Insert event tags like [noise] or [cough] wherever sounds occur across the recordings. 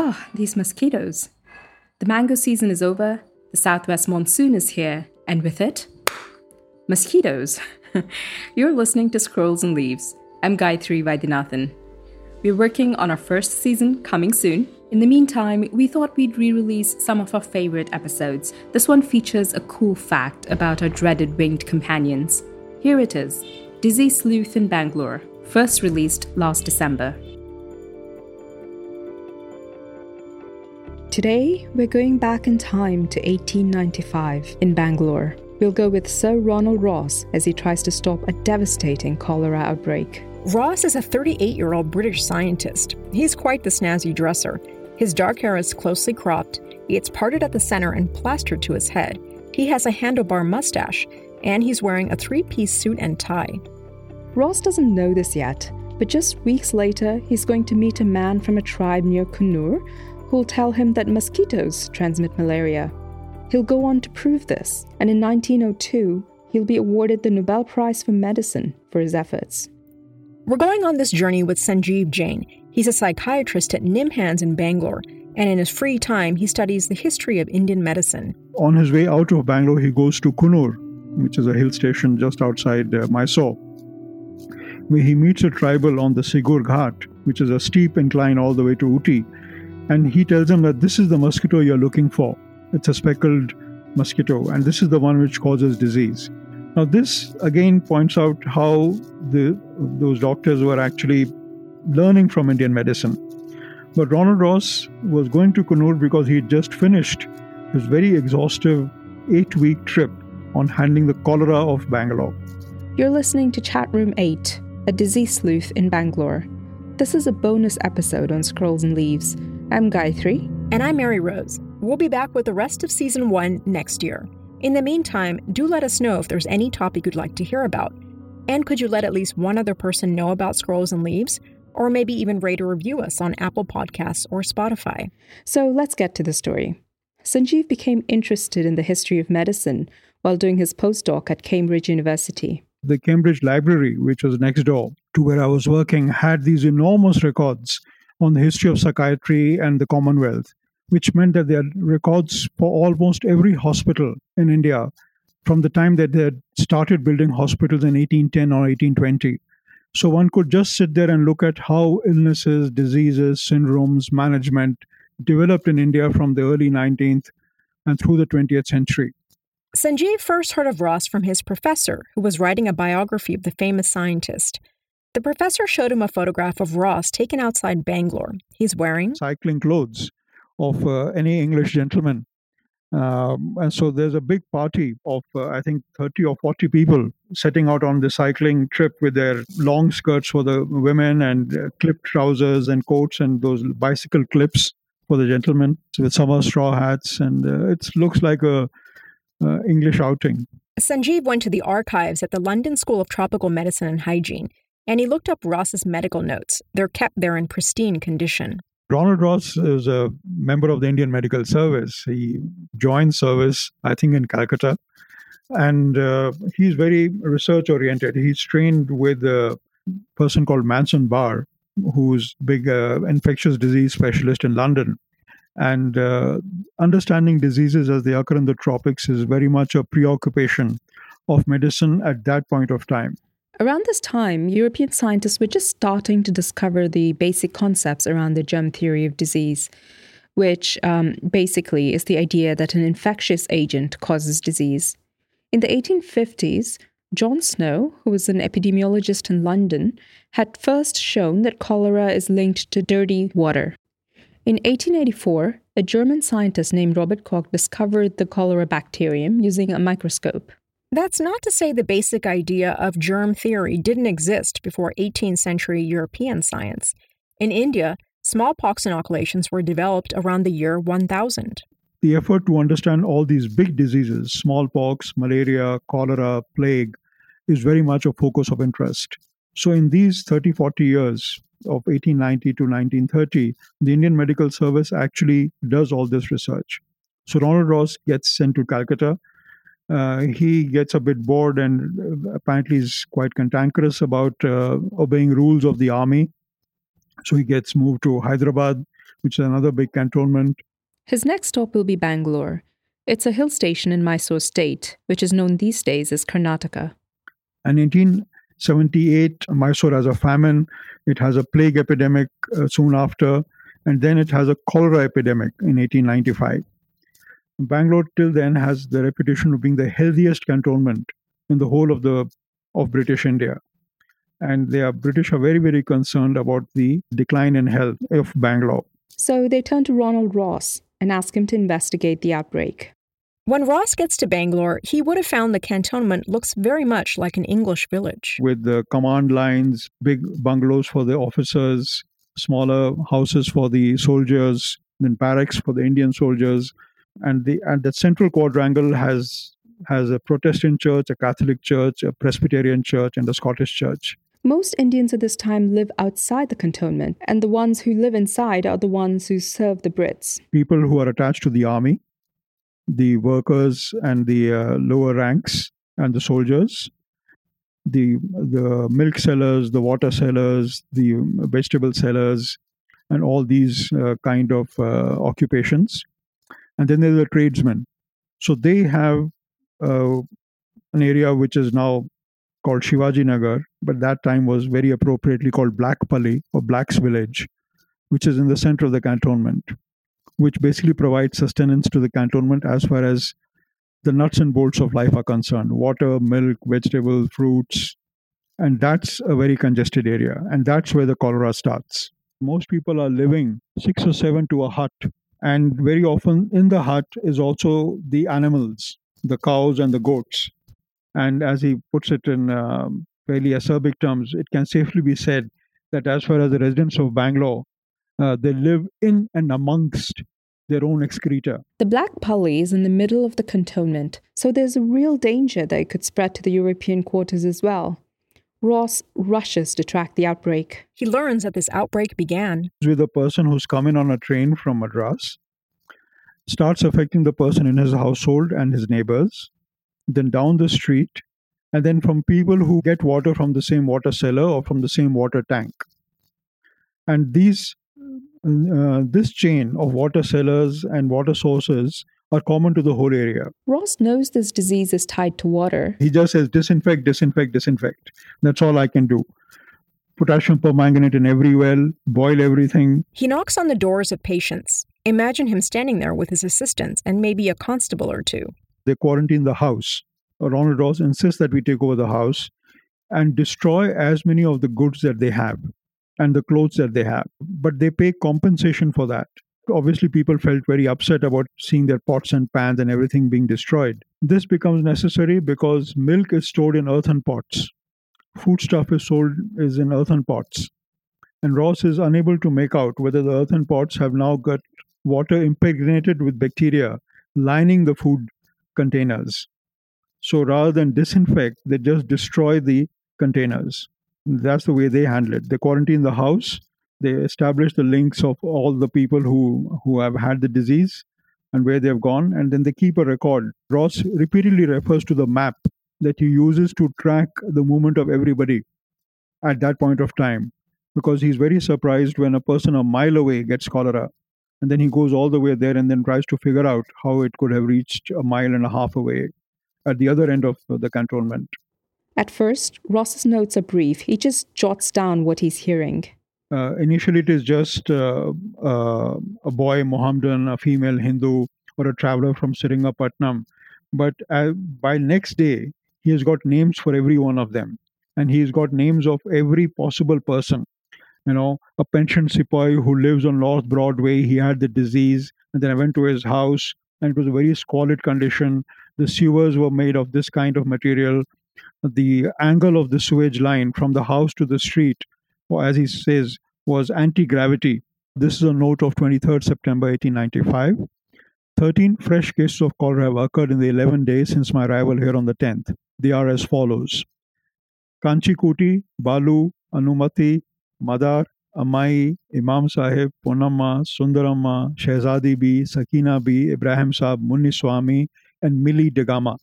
Oh, these mosquitoes. The mango season is over, the southwest monsoon is here, and with it, mosquitoes. [laughs] You're listening to Scrolls and Leaves. I'm Gayatri Vaidyanathan. We're working on our first season coming soon. In the meantime, we thought we'd re release some of our favorite episodes. This one features a cool fact about our dreaded winged companions. Here it is Disease Sleuth in Bangalore, first released last December. Today, we're going back in time to 1895 in Bangalore. We'll go with Sir Ronald Ross as he tries to stop a devastating cholera outbreak. Ross is a 38 year old British scientist. He's quite the snazzy dresser. His dark hair is closely cropped, it's parted at the center and plastered to his head. He has a handlebar mustache, and he's wearing a three piece suit and tie. Ross doesn't know this yet, but just weeks later, he's going to meet a man from a tribe near Coonoor who'll tell him that mosquitoes transmit malaria. He'll go on to prove this, and in 1902, he'll be awarded the Nobel Prize for Medicine for his efforts. We're going on this journey with Sanjeev Jain. He's a psychiatrist at NIMHANS in Bangalore, and in his free time, he studies the history of Indian medicine. On his way out of Bangalore, he goes to Coonoor, which is a hill station just outside uh, Mysore, where he meets a tribal on the Sigur Ghat, which is a steep incline all the way to Ooty. And he tells them that this is the mosquito you're looking for. It's a speckled mosquito, and this is the one which causes disease. Now, this again points out how the, those doctors were actually learning from Indian medicine. But Ronald Ross was going to Coonoor because he had just finished his very exhaustive eight week trip on handling the cholera of Bangalore. You're listening to Chat Room 8, a disease sleuth in Bangalore. This is a bonus episode on Scrolls and Leaves. I'm Gayatri. And I'm Mary Rose. We'll be back with the rest of season one next year. In the meantime, do let us know if there's any topic you'd like to hear about. And could you let at least one other person know about Scrolls and Leaves? Or maybe even rate or review us on Apple Podcasts or Spotify. So let's get to the story. Sanjeev became interested in the history of medicine while doing his postdoc at Cambridge University. The Cambridge Library, which was next door to where I was working, had these enormous records on the history of psychiatry and the Commonwealth which meant that there are records for almost every hospital in India from the time that they had started building hospitals in 1810 or 1820. So one could just sit there and look at how illnesses, diseases, syndromes, management developed in India from the early 19th and through the 20th century. Sanjeev first heard of Ross from his professor, who was writing a biography of the famous scientist. The professor showed him a photograph of Ross taken outside Bangalore. He's wearing cycling clothes of uh, any English gentleman. Um, and so there's a big party of, uh, I think, 30 or 40 people setting out on the cycling trip with their long skirts for the women and uh, clipped trousers and coats and those bicycle clips for the gentlemen with summer straw hats. And uh, it looks like a uh, English outing. Sanjeev went to the archives at the London School of Tropical Medicine and Hygiene, and he looked up Ross's medical notes. They're kept there in pristine condition. Ronald Ross is a member of the Indian Medical Service. He joined service, I think, in Calcutta. And uh, he's very research oriented. He's trained with a person called Manson Barr, who's big uh, infectious disease specialist in London. And uh, understanding diseases as they occur in the tropics is very much a preoccupation of medicine at that point of time. Around this time, European scientists were just starting to discover the basic concepts around the germ theory of disease, which um, basically is the idea that an infectious agent causes disease. In the 1850s, John Snow, who was an epidemiologist in London, had first shown that cholera is linked to dirty water. In 1884, a German scientist named Robert Koch discovered the cholera bacterium using a microscope. That's not to say the basic idea of germ theory didn't exist before 18th century European science. In India, smallpox inoculations were developed around the year 1000. The effort to understand all these big diseases, smallpox, malaria, cholera, plague, is very much a focus of interest. So, in these 30, 40 years of 1890 to 1930, the Indian Medical Service actually does all this research. So, Ronald Ross gets sent to Calcutta uh, he gets a bit bored and uh, apparently is quite cantankerous about uh, obeying rules of the army. So he gets moved to Hyderabad, which is another big cantonment. His next stop will be Bangalore. It's a hill station in Mysore state, which is known these days as Karnataka. And 1878, Mysore has a famine. It has a plague epidemic uh, soon after, and then it has a cholera epidemic in 1895. Bangalore till then has the reputation of being the healthiest cantonment in the whole of the of British India. And the British are very, very concerned about the decline in health of Bangalore. So they turn to Ronald Ross and ask him to investigate the outbreak. When Ross gets to Bangalore, he would have found the cantonment looks very much like an English village. With the command lines, big bungalows for the officers, smaller houses for the soldiers, then barracks for the Indian soldiers, and the and the central quadrangle has has a Protestant church, a Catholic church, a Presbyterian church, and a Scottish church. Most Indians at this time live outside the cantonment, and the ones who live inside are the ones who serve the Brits. People who are attached to the army, the workers and the uh, lower ranks, and the soldiers, the the milk sellers, the water sellers, the vegetable sellers, and all these uh, kind of uh, occupations. And then there's the tradesmen. So they have uh, an area which is now called Shivaji Nagar, but that time was very appropriately called Black Pali or Black's Village, which is in the center of the cantonment, which basically provides sustenance to the cantonment as far as the nuts and bolts of life are concerned water, milk, vegetables, fruits. And that's a very congested area. And that's where the cholera starts. Most people are living six or seven to a hut. And very often in the hut is also the animals the cows and the goats. And as he puts it in um, fairly acerbic terms, it can safely be said that as far as the residents of Bangalore, uh, they live in and amongst their own excreta. The Black Pali is in the middle of the cantonment, so there's a real danger that it could spread to the European quarters as well. Ross rushes to track the outbreak. He learns that this outbreak began with a person who's coming on a train from Madras starts affecting the person in his household and his neighbors, then down the street, and then from people who get water from the same water seller or from the same water tank. And these uh, this chain of water sellers and water sources are common to the whole area. Ross knows this disease is tied to water. He just says disinfect, disinfect, disinfect. That's all I can do. Potassium permanganate in every well, boil everything. He knocks on the doors of patients. Imagine him standing there with his assistants and maybe a constable or two. They quarantine the house. Ronald Ross insists that we take over the house and destroy as many of the goods that they have and the clothes that they have. But they pay compensation for that. Obviously, people felt very upset about seeing their pots and pans and everything being destroyed. This becomes necessary because milk is stored in earthen pots. Foodstuff is sold is in earthen pots. And Ross is unable to make out whether the earthen pots have now got water impregnated with bacteria lining the food containers. So rather than disinfect, they just destroy the containers. That's the way they handle it. They quarantine the house, they establish the links of all the people who, who have had the disease and where they've gone, and then they keep a record. Ross repeatedly refers to the map that he uses to track the movement of everybody at that point of time because he's very surprised when a person a mile away gets cholera and then he goes all the way there and then tries to figure out how it could have reached a mile and a half away at the other end of the cantonment. At first, Ross's notes are brief. He just jots down what he's hearing. Uh, initially, it is just uh, uh, a boy Mohammedan, a female Hindu, or a traveler from Seringamapatnam. But uh, by next day, he has got names for every one of them. And he's got names of every possible person you know, a pension sepoy who lives on North Broadway. He had the disease, and then I went to his house, and it was a very squalid condition. The sewers were made of this kind of material. The angle of the sewage line from the house to the street, or as he says, was anti gravity. This is a note of 23rd September 1895. 13 fresh cases of cholera have occurred in the 11 days since my arrival here on the 10th. They are as follows Kanchikuti, Balu, Anumati, Madar, Amai, Imam Sahib, Ponamma, Sundarama, Shehzadi B, Sakina B, Ibrahim Saab, Munni Swami, and Millie Degama.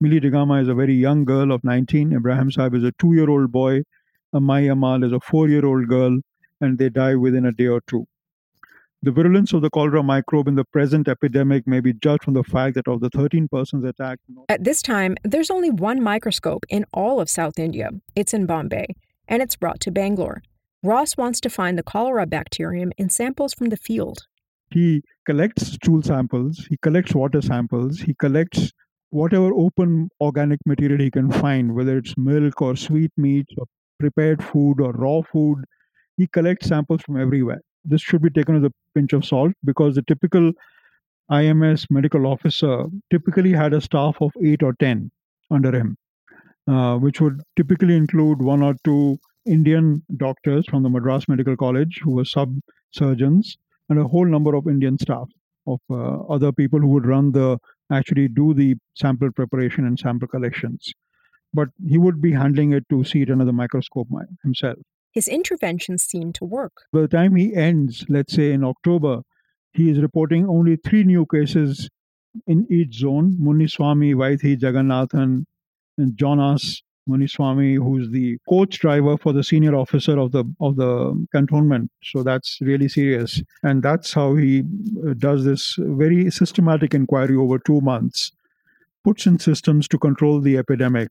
Millie Degama is a very young girl of 19. Ibrahim Saab is a two year old boy. Amai Amal is a four year old girl, and they die within a day or two. The virulence of the cholera microbe in the present epidemic may be judged from the fact that of the 13 persons attacked. At this time, there's only one microscope in all of South India. It's in Bombay, and it's brought to Bangalore. Ross wants to find the cholera bacterium in samples from the field. He collects stool samples, he collects water samples, he collects whatever open organic material he can find, whether it's milk or sweet meats or prepared food or raw food. He collects samples from everywhere this should be taken with a pinch of salt because the typical IMS medical officer typically had a staff of eight or 10 under him, uh, which would typically include one or two Indian doctors from the Madras Medical College who were sub surgeons and a whole number of Indian staff of uh, other people who would run the actually do the sample preparation and sample collections. But he would be handling it to see it under the microscope himself. His interventions seem to work. By the time he ends, let's say in October, he is reporting only three new cases in each zone. Muniswami, Vaithi, Jagannathan, and Jonas Muniswami, who's the coach driver for the senior officer of the of the cantonment. So that's really serious, and that's how he uh, does this very systematic inquiry over two months, puts in systems to control the epidemic,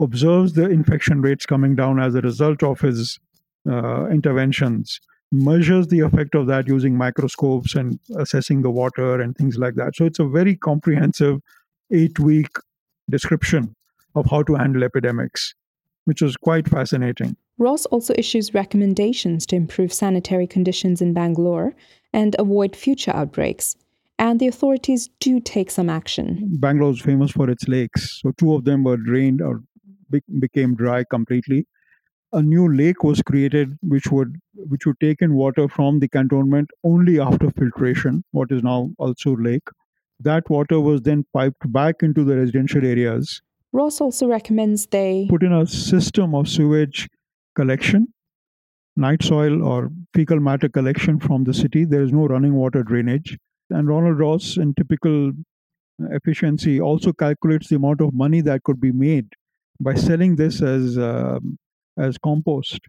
observes the infection rates coming down as a result of his uh, interventions, measures the effect of that using microscopes and assessing the water and things like that. So it's a very comprehensive eight week description of how to handle epidemics, which was quite fascinating. Ross also issues recommendations to improve sanitary conditions in Bangalore and avoid future outbreaks. And the authorities do take some action. Bangalore is famous for its lakes. So, two of them were drained or be- became dry completely. A new lake was created, which would which would take in water from the cantonment only after filtration, what is now Ulsoor lake. That water was then piped back into the residential areas. Ross also recommends they put in a system of sewage collection, night soil or fecal matter collection from the city. There is no running water drainage. And Ronald Ross, in typical efficiency, also calculates the amount of money that could be made by selling this as uh, as compost,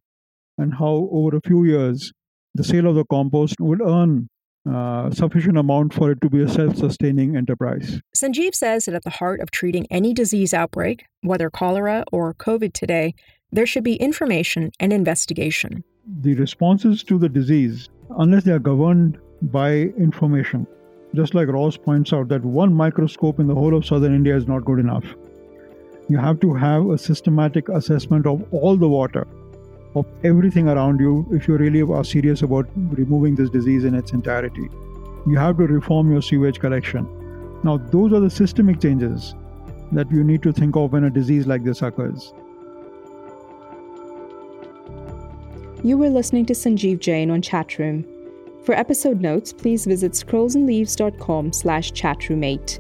and how over a few years the sale of the compost will earn uh, sufficient amount for it to be a self-sustaining enterprise. Sanjeev says that at the heart of treating any disease outbreak, whether cholera or COVID today, there should be information and investigation. The responses to the disease, unless they are governed by information, just like Ross points out, that one microscope in the whole of southern India is not good enough you have to have a systematic assessment of all the water of everything around you if you really are serious about removing this disease in its entirety. You have to reform your sewage collection. Now those are the systemic changes that you need to think of when a disease like this occurs. You were listening to sanjeev jain on chatroom for episode notes please visit scrollsandleaves.com slash chatroom8